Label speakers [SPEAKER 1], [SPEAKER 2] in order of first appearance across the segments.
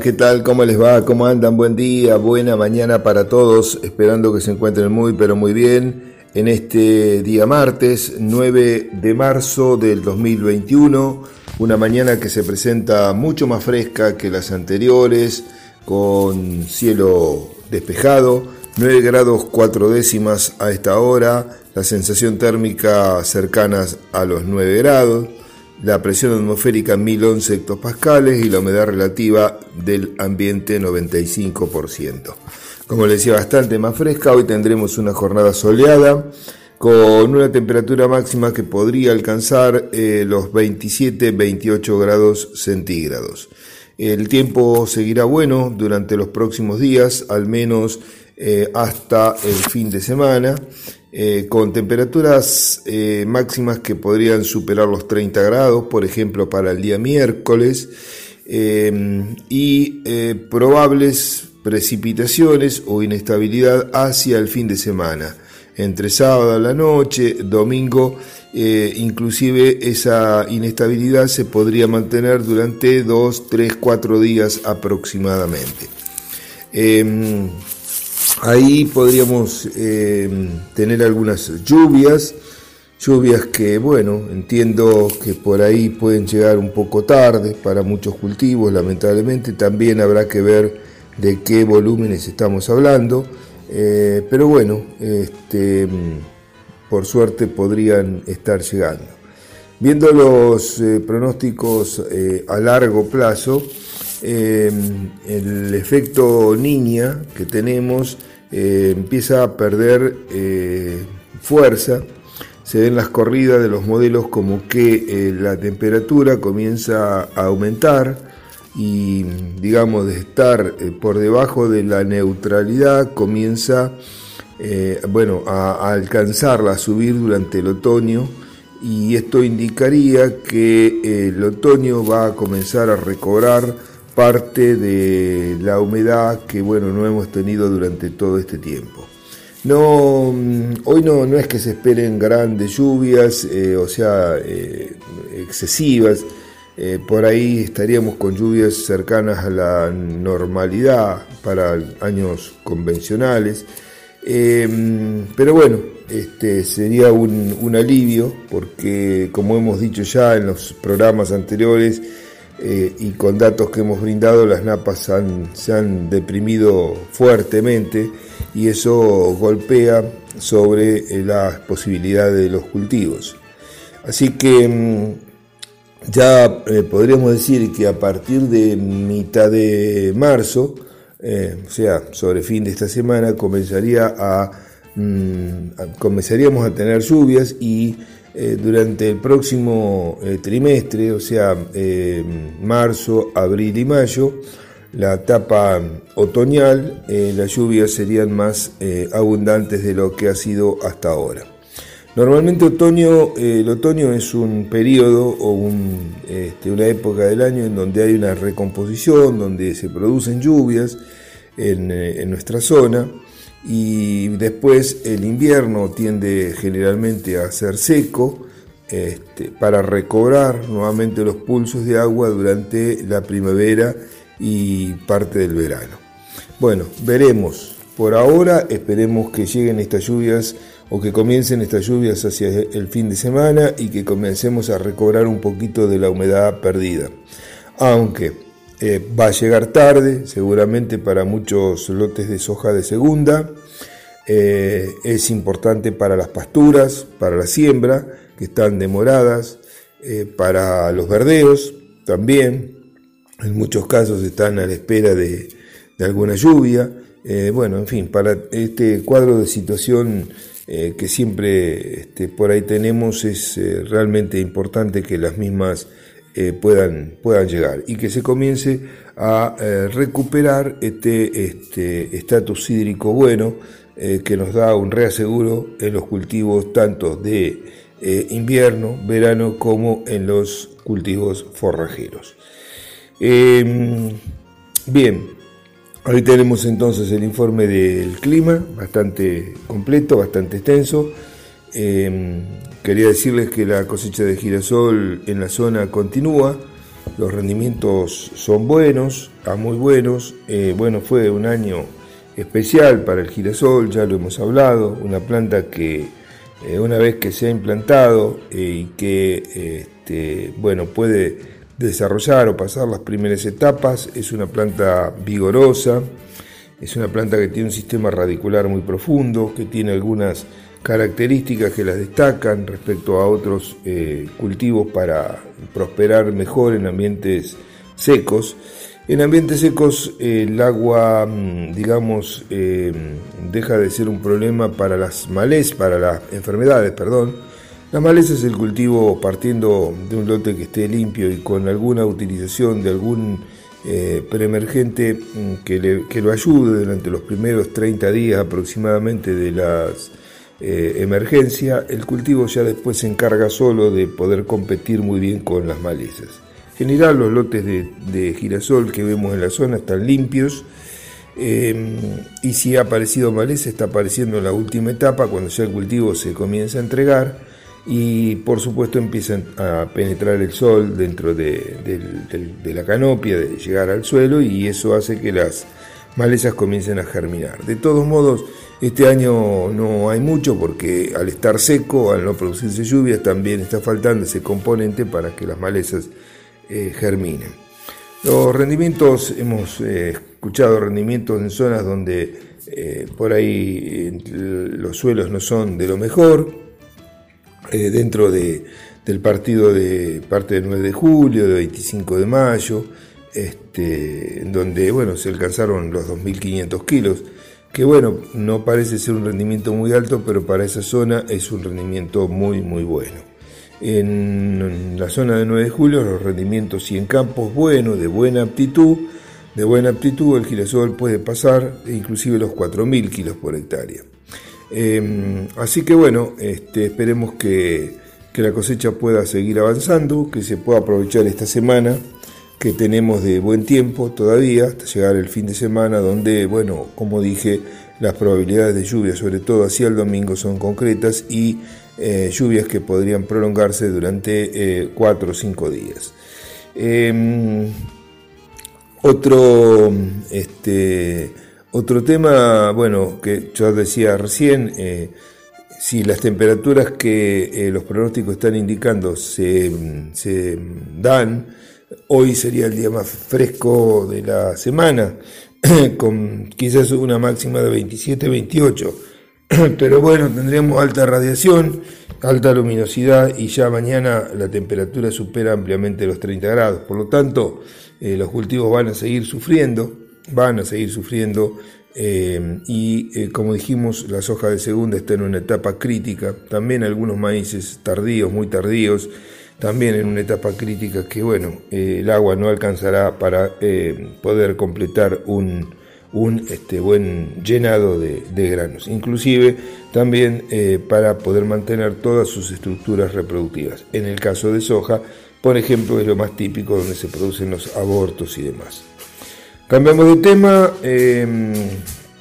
[SPEAKER 1] ¿qué tal? ¿Cómo les va? ¿Cómo andan? Buen día, buena mañana para todos, esperando que se encuentren muy, pero muy bien en este día martes 9 de marzo del 2021, una mañana que se presenta mucho más fresca que las anteriores, con cielo despejado, 9 grados 4 décimas a esta hora, la sensación térmica cercana a los 9 grados, la presión atmosférica 1011 hectopascales y la humedad relativa del ambiente 95%. Como les decía, bastante más fresca, hoy tendremos una jornada soleada con una temperatura máxima que podría alcanzar eh, los 27-28 grados centígrados. El tiempo seguirá bueno durante los próximos días, al menos eh, hasta el fin de semana, eh, con temperaturas eh, máximas que podrían superar los 30 grados, por ejemplo, para el día miércoles, y probables precipitaciones o inestabilidad hacia el fin de semana. Entre sábado a la noche, domingo, inclusive esa inestabilidad se podría mantener durante 2, 3, 4 días aproximadamente. Ahí podríamos eh, tener algunas lluvias, lluvias que, bueno, entiendo que por ahí pueden llegar un poco tarde para muchos cultivos, lamentablemente. También habrá que ver de qué volúmenes estamos hablando, eh, pero bueno, este, por suerte podrían estar llegando. Viendo los eh, pronósticos a largo plazo, el efecto niña que tenemos eh, empieza a perder eh, fuerza. Se ven las corridas de los modelos como que eh, la temperatura comienza a aumentar y digamos de estar por debajo de la neutralidad comienza bueno, a, alcanzarla, a subir durante el otoño y esto indicaría que el otoño va a comenzar a recobrar parte de la humedad que bueno no hemos tenido durante todo este tiempo. No, mm, hoy no, no es que se esperen grandes lluvias, eh, o sea, eh, excesivas. Eh, por ahí estaríamos con lluvias cercanas a la normalidad para años convencionales. pero bueno, este sería un, un alivio porque como hemos dicho ya en los programas anteriores, eh, y con datos que hemos brindado las napas se han deprimido fuertemente y eso golpea sobre eh, las posibilidades de los cultivos. Así que mm, ya eh, podríamos decir que a partir de mitad de marzo, o sea, sobre fin de esta semana, comenzaría a, mm, comenzaríamos a tener lluvias y eh, durante el próximo eh, trimestre, o sea, eh, marzo, abril y mayo, la etapa otoñal, las lluvias serían más abundantes de lo que ha sido hasta ahora. Normalmente otoño, el otoño es un periodo o este, una época del año en donde hay una recomposición, donde se producen lluvias en, en nuestra zona y después el invierno tiende generalmente a ser seco este, para recobrar nuevamente los pulsos de agua durante la primavera y parte del verano. Bueno, veremos. Por ahora esperemos que lleguen estas lluvias o que comiencen estas lluvias hacia el fin de semana y que comencemos a recobrar un poquito de la humedad perdida. Aunque eh, va a llegar tarde, seguramente para muchos lotes de soja de segunda. Eh, es importante para las pasturas, para la siembra, que están demoradas, eh, para los verdeos también. En muchos casos están a la espera de, alguna lluvia. bueno, en fin, para este cuadro de situación que siempre este, por ahí tenemos es realmente importante que las mismas eh, puedan, puedan llegar y que se comience a eh, recuperar este estatus este hídrico bueno eh, que nos da un reaseguro en los cultivos tanto de invierno, verano como en los cultivos forrajeros. Em, bien, hoy tenemos entonces el informe del clima, bastante completo, bastante extenso. Em, Quería decirles que la cosecha de girasol en la zona continúa, los rendimientos son buenos, muy buenos. Eh, bueno, fue un año especial para el girasol, ya lo hemos hablado, una planta que eh, una vez que se ha implantado y que este, bueno, puede desarrollar o pasar las primeras etapas, es una planta vigorosa, es una planta que tiene un sistema radicular muy profundo, que tiene algunas características que las destacan respecto a otros eh, cultivos para prosperar mejor en ambientes secos. En ambientes secos el agua, mm, digamos, eh, deja de ser un problema para las malezas, para las enfermedades, perdón. La maleza es el cultivo partiendo de un lote que esté limpio y con alguna utilización de algún eh, preemergente mm, que, que lo ayude durante los primeros 30 días aproximadamente de las eh, emergencia, el cultivo ya después se encarga solo de poder competir muy bien con las malezas. En general los lotes de, girasol que vemos en la zona están limpios eh, y si ha aparecido maleza está apareciendo en la última etapa cuando ya el cultivo se comienza a entregar y por supuesto empiezan a penetrar el sol dentro de, de la canopia, de llegar al suelo y eso hace que las malezas comiencen a germinar. De todos modos, este año no hay mucho porque al estar seco, al no producirse lluvias, también está faltando ese componente para que las malezas eh, germinen. Los rendimientos, hemos eh, escuchado rendimientos en zonas donde eh, por ahí los suelos no son de lo mejor, dentro de, del partido de parte del 9 de julio, de 25 de mayo, este, donde bueno, se alcanzaron los 2.500 kilos, que bueno, no parece ser un rendimiento muy alto, pero para esa zona es un rendimiento muy, muy bueno. En la zona de 9 de julio los rendimientos y en campos buenos, de buena aptitud, de buena aptitud el girasol puede pasar inclusive los 4.000 kilos por hectárea. Em, así que bueno, este, esperemos que, que la cosecha pueda seguir avanzando, que se pueda aprovechar esta semana que tenemos de buen tiempo todavía hasta llegar el fin de semana donde, bueno, como dije, las probabilidades de lluvia, sobre todo hacia el domingo, son concretas y eh, lluvias que podrían prolongarse durante eh, cuatro o cinco días. Em, otro, este, otro tema, bueno, que yo decía recién, eh, si las temperaturas que los pronósticos están indicando se, se dan, Hoy sería el día más fresco de la semana, con quizás una máxima de 27, 28. Pero bueno, tendremos alta radiación, alta luminosidad y ya mañana la temperatura supera ampliamente los 30 grados. Por lo tanto, eh, los cultivos van a seguir sufriendo, van a seguir sufriendo eh, y eh, como dijimos, la soja de segunda está en una etapa crítica. También algunos maíces tardíos, muy tardíos también en una etapa crítica que, bueno, eh, el agua no alcanzará para eh, poder completar un, un este, buen llenado de, granos, inclusive también eh, para poder mantener todas sus estructuras reproductivas. En el caso de soja, por ejemplo, es lo más típico donde se producen los abortos y demás. Cambiamos de tema.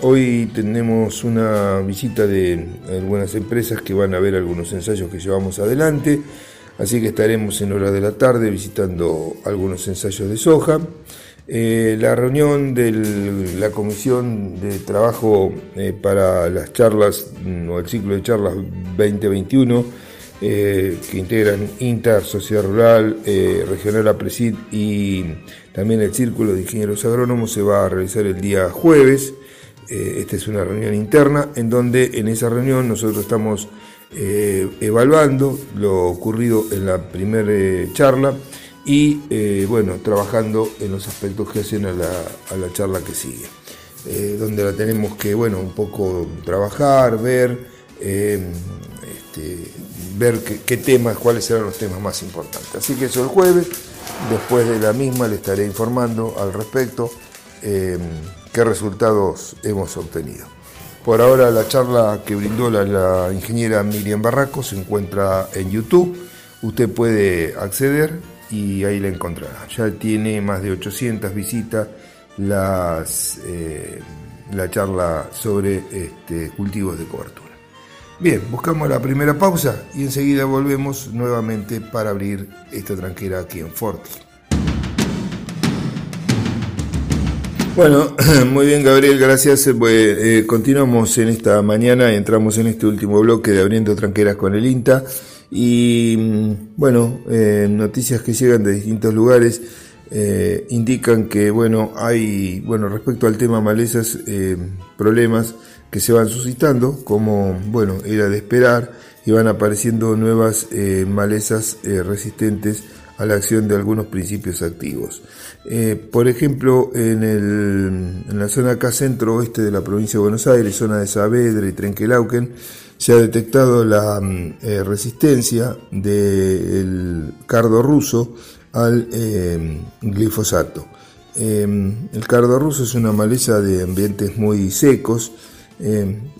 [SPEAKER 1] Hoy tenemos una visita de algunas empresas que van a ver algunos ensayos que llevamos adelante. Así que estaremos en hora de la tarde visitando algunos ensayos de soja. Eh, la reunión de la Comisión de Trabajo eh, para las charlas mm, o el ciclo de charlas 2021 eh, que integran INTA, Sociedad Rural, Regional APRESID y también el Círculo de Ingenieros Agrónomos se va a realizar el día jueves. esta es una reunión interna en donde en esa reunión nosotros estamos eh, evaluando lo ocurrido en la primera eh, charla y eh, bueno, trabajando en los aspectos que hacen a la, charla que sigue, donde la tenemos que, bueno, un poco trabajar, ver, este, ver qué, temas, cuáles serán los temas más importantes. Así que eso el jueves, después de la misma le estaré informando al respecto qué resultados hemos obtenido. Por ahora la charla que brindó la, ingeniera Miriam Barraco se encuentra en YouTube. Usted puede acceder y ahí la encontrará. Ya tiene más de 800 visitas las, eh, la charla sobre este, cultivos de cobertura. Bien, buscamos la primera pausa y enseguida volvemos nuevamente para abrir esta tranquera aquí en Forti. Bueno, muy bien Gabriel, gracias. Eh, eh, continuamos en esta mañana, entramos en este último bloque de Abriendo Tranqueras con el INTA y mm, bueno, eh, noticias que llegan de distintos lugares indican que bueno, hay, bueno, respecto al tema malezas, problemas que se van suscitando, como bueno, era de esperar, y van apareciendo nuevas malezas resistentes a la acción de algunos principios activos. Eh, por ejemplo, en, el, en, la zona acá centro-oeste de la provincia de Buenos Aires, zona de Saavedra y Trenquelauquen, se ha detectado la mm, eh, resistencia del cardo ruso al eh, glifosato. el cardo ruso es una maleza de ambientes muy secos,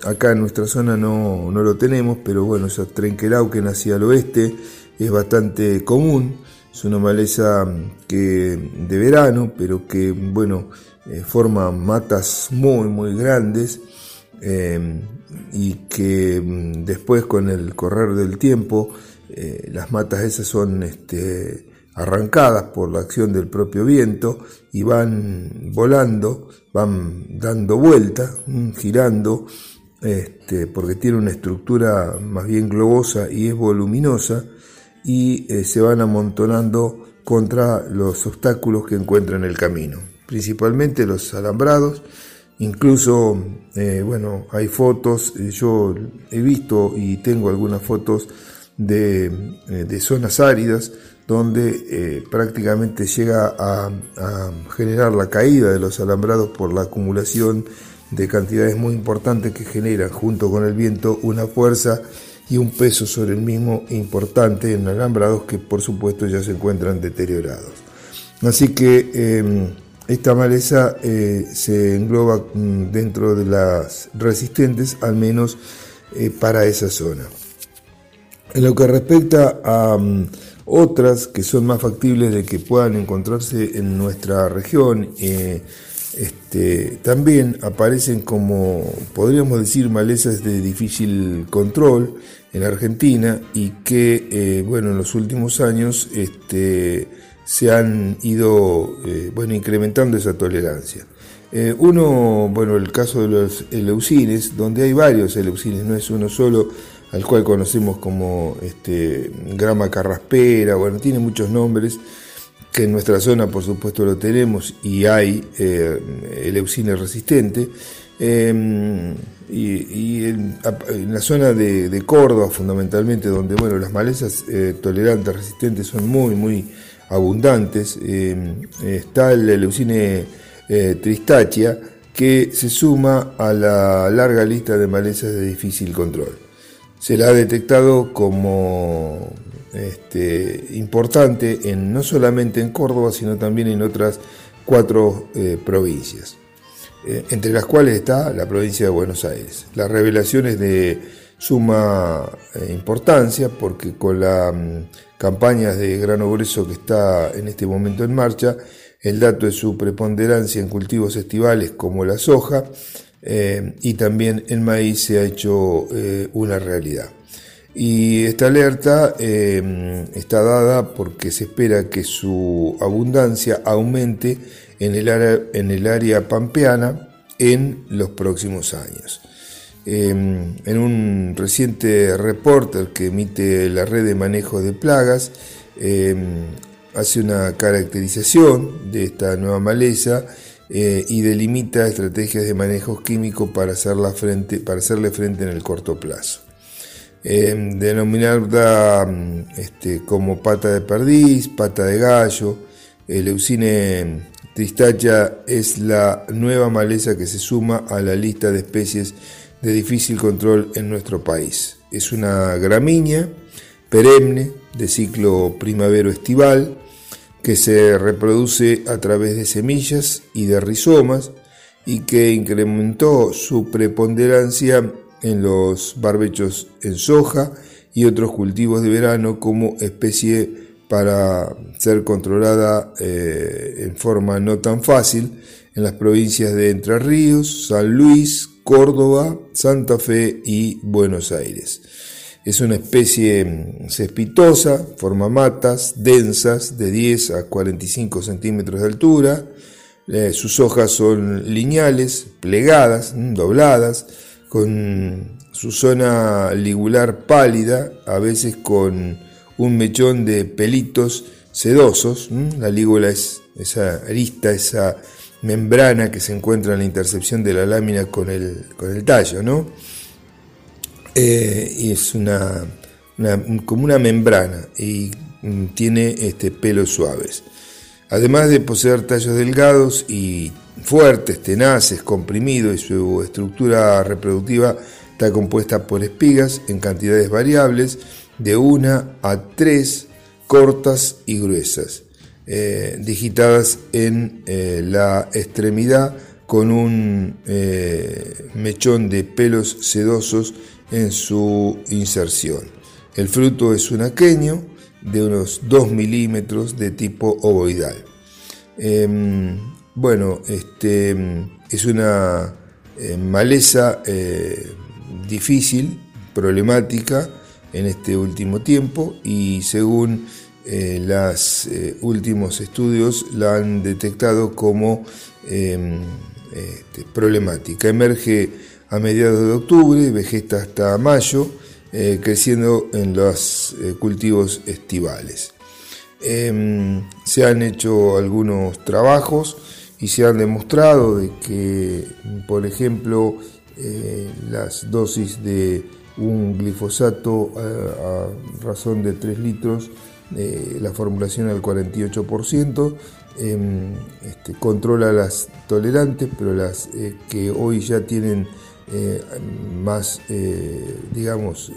[SPEAKER 1] acá en nuestra zona no, no, lo tenemos, pero bueno, esa Trenquelauquen hacia el oeste es bastante común. Es una maleza que de verano, pero que bueno, eh, forma matas muy muy grandes eh, y que mm, después con el correr del tiempo eh, las matas esas son este, arrancadas por la acción del propio viento y van volando, van dando vuelta, mm, girando, este, porque tiene una estructura más bien globosa y es voluminosa y eh, se van amontonando contra los obstáculos que encuentran en el camino, principalmente los alambrados, incluso, eh, bueno, hay fotos, eh, yo he visto y tengo algunas fotos de, zonas áridas donde prácticamente llega a, generar la caída de los alambrados por la acumulación de cantidades muy importantes que generan junto con el viento una fuerza y un peso sobre el mismo importante en alambrados que por supuesto ya se encuentran deteriorados. Así que em, esta maleza eh, se engloba mm, dentro de las resistentes, al menos eh, para esa zona. En lo que respecta a mm, otras que son más factibles de que puedan encontrarse en nuestra región, eh, este, también aparecen como, podríamos decir, malezas de difícil control en Argentina y que, eh, bueno, en los últimos años este, se han ido, eh, bueno, incrementando esa tolerancia. Eh, uno, bueno, el caso de los eleucines, donde hay varios eleucines, no es uno solo, al cual conocemos como este, grama carraspera, bueno, tiene muchos nombres, que en nuestra zona por supuesto lo tenemos y hay eleucine resistente, Em, y, en, la zona de, Córdoba fundamentalmente, donde bueno, las malezas eh, tolerantes, resistentes son muy, muy abundantes, em, está el leucine eh, tristachia que se suma a la larga lista de malezas de difícil control. Se la ha detectado como este, importante en, no solamente en Córdoba, sino también en otras cuatro eh, provincias. Eh, entre las cuales está la provincia de Buenos Aires. La revelación es de suma eh, importancia porque con las mm, campañas de grano grueso que está en este momento en marcha, el dato de su preponderancia en cultivos estivales como la soja y también el maíz se ha hecho una realidad. Y esta alerta está dada porque se espera que su abundancia aumente en el área, en el área pampeana en los próximos años. Em, en un reciente reporter que emite la red de manejo de plagas, em, hace una caracterización de esta nueva maleza eh, y delimita estrategias de manejo químico para, frente, para hacerle frente en el corto plazo. Em, denominada este, como pata de perdiz, pata de gallo, leucine Tristacha es la nueva maleza que se suma a la lista de especies de difícil control en nuestro país. Es una gramínea perenne de ciclo primavero-estival que se reproduce a través de semillas y de rizomas y que incrementó su preponderancia en los barbechos en soja y otros cultivos de verano como especie para ser controlada eh, en forma no tan fácil en las provincias de Entre Ríos, San Luis, Córdoba, Santa Fe y Buenos Aires. Es una especie mm, cespitosa, forma matas densas de 10 a 45 centímetros de altura, Eh, sus hojas son lineales, plegadas, mm, dobladas, con su zona ligular pálida, a veces con un mechón de pelitos sedosos. La lígula es esa arista, esa membrana que se encuentra en la intercepción de la lámina con el, con el tallo, ¿no? Eh, y es una, como una membrana y mm, tiene este, pelos suaves. Además de poseer tallos delgados y fuertes, tenaces, comprimidos y su estructura reproductiva está compuesta por espigas en cantidades variables de una a tres cortas y gruesas, eh, digitadas en eh, la extremidad con un eh, mechón de pelos sedosos en su inserción. El fruto es un aqueño de unos 2 milímetros de tipo ovoidal. Bueno, este, es una maleza difícil, problemática, en este último tiempo y según eh, los eh, últimos estudios la han detectado como em, este, problemática. Emerge a mediados de octubre, vegeta hasta mayo, eh, creciendo en los cultivos estivales. Em, se han hecho algunos trabajos y se han demostrado de que, por ejemplo, las dosis de un glifosato a, razón de 3 litros, eh, la formulación al 48%, em, este, controla las tolerantes, pero las eh, que hoy ya tienen eh, más, digamos,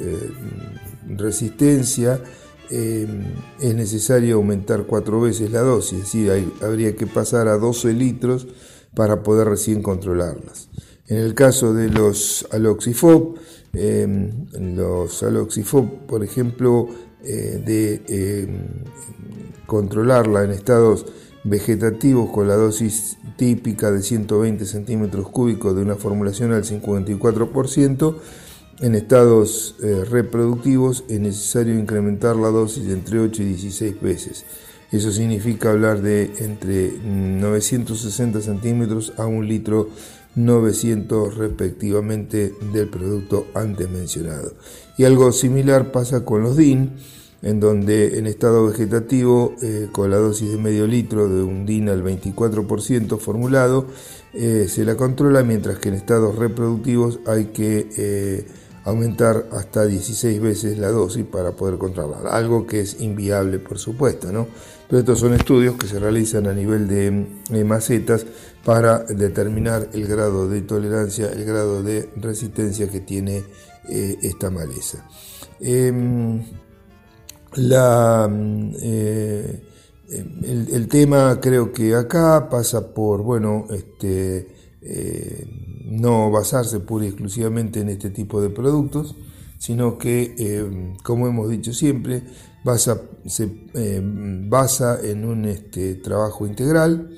[SPEAKER 1] resistencia, em, es necesario aumentar cuatro veces la dosis, es decir, habría que pasar a 12 litros para poder recién controlarlas. En el caso de los aloxifob, Em, los aloxifob, por ejemplo, eh, de em, controlarla en estados vegetativos con la dosis típica de 120 centímetros cúbicos de una formulación al 54%, en estados eh, reproductivos es necesario incrementar la dosis entre 8 y 16 veces. Eso significa hablar de entre 960 centímetros a un litro 900 respectivamente del producto antes mencionado. Y algo similar pasa con los DIN, en donde en estado vegetativo, eh, con la dosis de medio litro de un DIN al 24% formulado, eh, se la controla, mientras que en estados reproductivos hay que aumentar hasta 16 veces la dosis para poder controlar, algo que es inviable por supuesto, ¿no? Pero estos son estudios que se realizan a nivel de macetas para determinar el grado de tolerancia, el grado de resistencia que tiene eh, esta maleza. Em, la, eh, el, tema creo que acá pasa por, bueno, este, eh, no basarse pura y exclusivamente en este tipo de productos, sino que, em, como hemos dicho siempre, basa, se em, basa en un este, trabajo integral,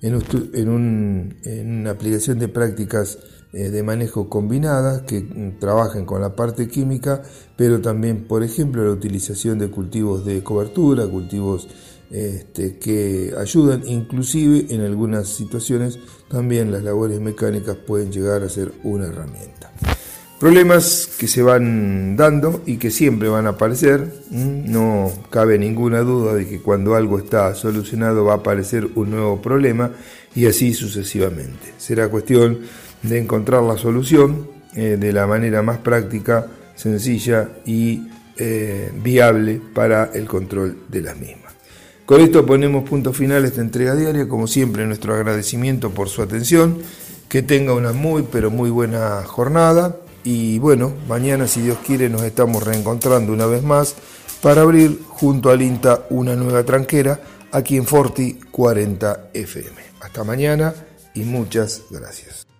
[SPEAKER 1] en, una aplicación de prácticas eh, de manejo combinadas que mm, trabajen con la parte química, pero también, por ejemplo, la utilización de cultivos de cobertura, cultivos este, que ayudan, inclusive en algunas situaciones también las labores mecánicas pueden llegar a ser una herramienta. Problemas que se van dando y que siempre van a aparecer. No cabe ninguna duda de que cuando algo está solucionado va a aparecer un nuevo problema y así sucesivamente. Será cuestión de encontrar la solución eh, de la manera más práctica, sencilla y eh, viable para el control de las mismas. Con esto ponemos punto final a esta entrega diaria. Como siempre, nuestro agradecimiento por su atención. Que tenga una muy, pero muy buena jornada y bueno, mañana si Dios quiere nos estamos reencontrando una vez más para abrir junto al INTA una nueva tranquera aquí en Forti 40 FM. Hasta mañana y muchas gracias.